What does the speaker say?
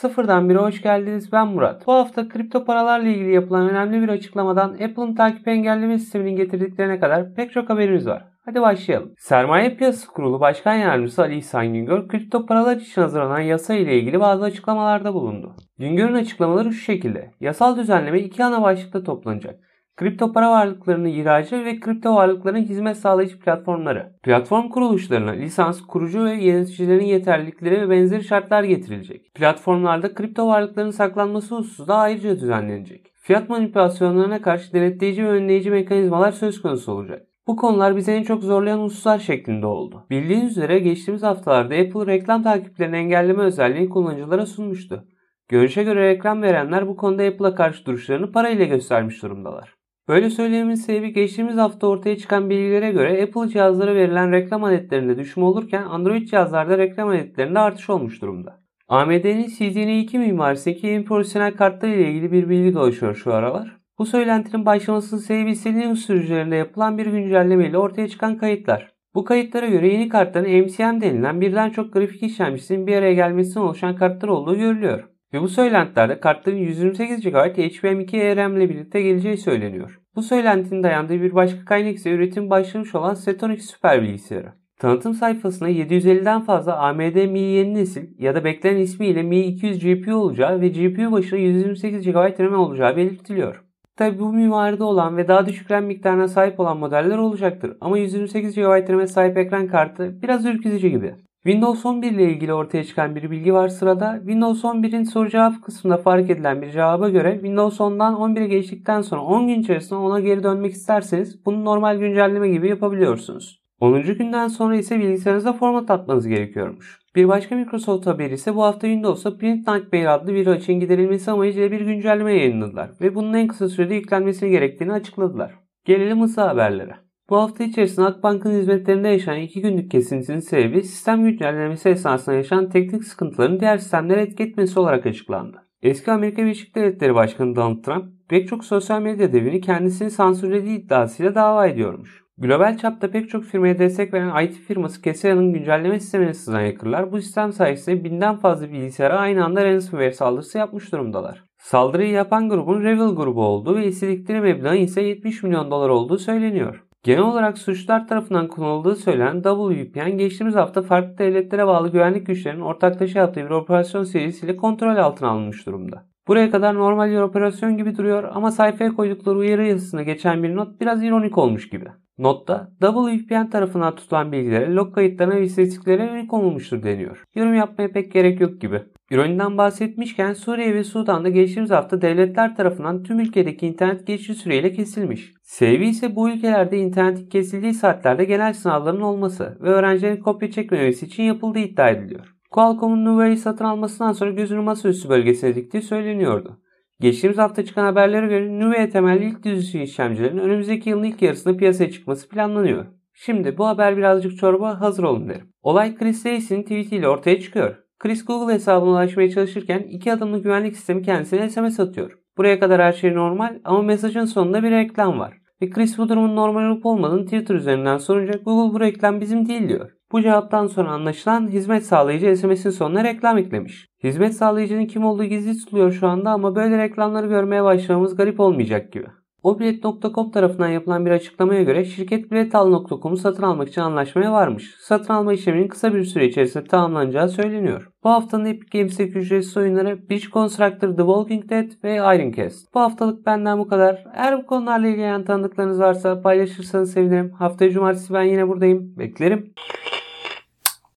Sıfırdan biri hoş geldiniz ben Murat. Bu hafta kripto paralarla ilgili yapılan önemli bir açıklamadan Apple'ın takip engelleme sisteminin getirdiklerine kadar pek çok haberimiz var. Hadi başlayalım. Sermaye Piyasası Kurulu Başkan Yardımcısı Ali İhsan Güngör, kripto paralar için hazırlanan yasa ile ilgili bazı açıklamalarda bulundu. Güngör'ün açıklamaları şu şekilde. Yasal düzenleme iki ana başlıkta toplanacak kripto para varlıklarının ihracı ve kripto varlıkların hizmet sağlayıcı platformları. Platform kuruluşlarına lisans, kurucu ve yöneticilerin yeterlilikleri ve benzeri şartlar getirilecek. Platformlarda kripto varlıkların saklanması hususu da ayrıca düzenlenecek. Fiyat manipülasyonlarına karşı denetleyici ve önleyici mekanizmalar söz konusu olacak. Bu konular bizi en çok zorlayan hususlar şeklinde oldu. Bildiğiniz üzere geçtiğimiz haftalarda Apple reklam takiplerini engelleme özelliğini kullanıcılara sunmuştu. Görüşe göre reklam verenler bu konuda Apple'a karşı duruşlarını parayla göstermiş durumdalar. Böyle söylememin sebebi geçtiğimiz hafta ortaya çıkan bilgilere göre Apple cihazlara verilen reklam adetlerinde düşme olurken Android cihazlarda reklam adetlerinde artış olmuş durumda. AMD'nin CDNA2 mimarisindeki en profesyonel kartlar ile ilgili bir bilgi dolaşıyor şu aralar. Bu söylentinin başlamasının sebebi Linux sürücülerinde yapılan bir güncelleme ile ortaya çıkan kayıtlar. Bu kayıtlara göre yeni kartların MCM denilen birden çok grafik işlemcisinin bir araya gelmesinden oluşan kartlar olduğu görülüyor. Ve bu söylentilerde kartların 128 GB HBM2 RAM ile birlikte geleceği söyleniyor. Bu söylentinin dayandığı bir başka kaynak ise üretim başlamış olan Setonix süper bilgisayarı. Tanıtım sayfasında 750'den fazla AMD Mi yeni nesil ya da beklenen ismiyle Mi 200 GPU olacağı ve GPU başına 128 GB RAM olacağı belirtiliyor. Tabi bu mimaride olan ve daha düşük RAM miktarına sahip olan modeller olacaktır ama 128 GB RAM'e sahip ekran kartı biraz ürkütücü gibi. Windows 11 ile ilgili ortaya çıkan bir bilgi var sırada. Windows 11'in soru cevap kısmında fark edilen bir cevaba göre Windows 10'dan 11'e geçtikten sonra 10 gün içerisinde ona geri dönmek isterseniz bunu normal güncelleme gibi yapabiliyorsunuz. 10. günden sonra ise bilgisayarınıza format atmanız gerekiyormuş. Bir başka Microsoft haberi ise bu hafta Windows'a Print Nightmare adlı bir açığın giderilmesi amacıyla bir güncelleme yayınladılar ve bunun en kısa sürede yüklenmesini gerektiğini açıkladılar. Gelelim hızlı haberlere. Bu hafta içerisinde Akbank'ın hizmetlerinde yaşanan 2 günlük kesintisinin sebebi sistem güncellemesi esnasında yaşanan teknik sıkıntıların diğer sistemlere etki etmesi olarak açıklandı. Eski Amerika Birleşik Devletleri Başkanı Donald Trump pek çok sosyal medya devini kendisini sansürlediği iddiasıyla dava ediyormuş. Global çapta pek çok firmaya destek veren IT firması Kesera'nın güncelleme sistemini sızan hackerlar bu sistem sayesinde binden fazla bilgisayara aynı anda ransomware saldırısı yapmış durumdalar. Saldırıyı yapan grubun Revil grubu olduğu ve istedikleri meblağın ise 70 milyon dolar olduğu söyleniyor. Genel olarak suçlular tarafından kullanıldığı söylenen WPN geçtiğimiz hafta farklı devletlere bağlı güvenlik güçlerinin ortaklaşa yaptığı bir operasyon serisiyle kontrol altına alınmış durumda. Buraya kadar normal bir operasyon gibi duruyor ama sayfaya koydukları uyarı yazısına geçen bir not biraz ironik olmuş gibi. Notta WPN tarafından tutulan bilgilere, log kayıtlarına ve istatistiklere yönelik olmuştur deniyor. Yorum yapmaya pek gerek yok gibi. İroniden bahsetmişken Suriye ve Sudan'da geçtiğimiz hafta devletler tarafından tüm ülkedeki internet geçici süreyle kesilmiş. Sebebi ise bu ülkelerde internetin kesildiği saatlerde genel sınavların olması ve öğrencilerin kopya çekmemesi için yapıldığı iddia ediliyor. Qualcomm'un Nuve'yi satın almasından sonra gözünü masaüstü bölgesine diktiği söyleniyordu. Geçtiğimiz hafta çıkan haberlere göre Nuvea temelli ilk dizüstü işlemcilerin önümüzdeki yılın ilk yarısında piyasaya çıkması planlanıyor. Şimdi bu haber birazcık çorba hazır olun derim. Olay Chris Davis'in tweetiyle ortaya çıkıyor. Chris Google hesabına ulaşmaya çalışırken iki adımlı güvenlik sistemi kendisine SMS atıyor. Buraya kadar her şey normal ama mesajın sonunda bir reklam var. Ve Chris bu durumun normal olup olmadığını Twitter üzerinden sorunca Google bu reklam bizim değil diyor. Bu cevaptan sonra anlaşılan hizmet sağlayıcı SMS'in sonuna reklam eklemiş. Hizmet sağlayıcının kim olduğu gizli tutuluyor şu anda ama böyle reklamları görmeye başlamamız garip olmayacak gibi. Obilet.com tarafından yapılan bir açıklamaya göre şirket biletal.com'u satın almak için anlaşmaya varmış. Satın alma işleminin kısa bir süre içerisinde tamamlanacağı söyleniyor. Bu haftanın Epic Games'teki ücretsiz oyunları Beach Constructor, The Walking Dead ve Iron Cast. Bu haftalık benden bu kadar. Eğer bu konularla ilgilenen tanıdıklarınız varsa paylaşırsanız sevinirim. Haftaya cumartesi ben yine buradayım. Beklerim.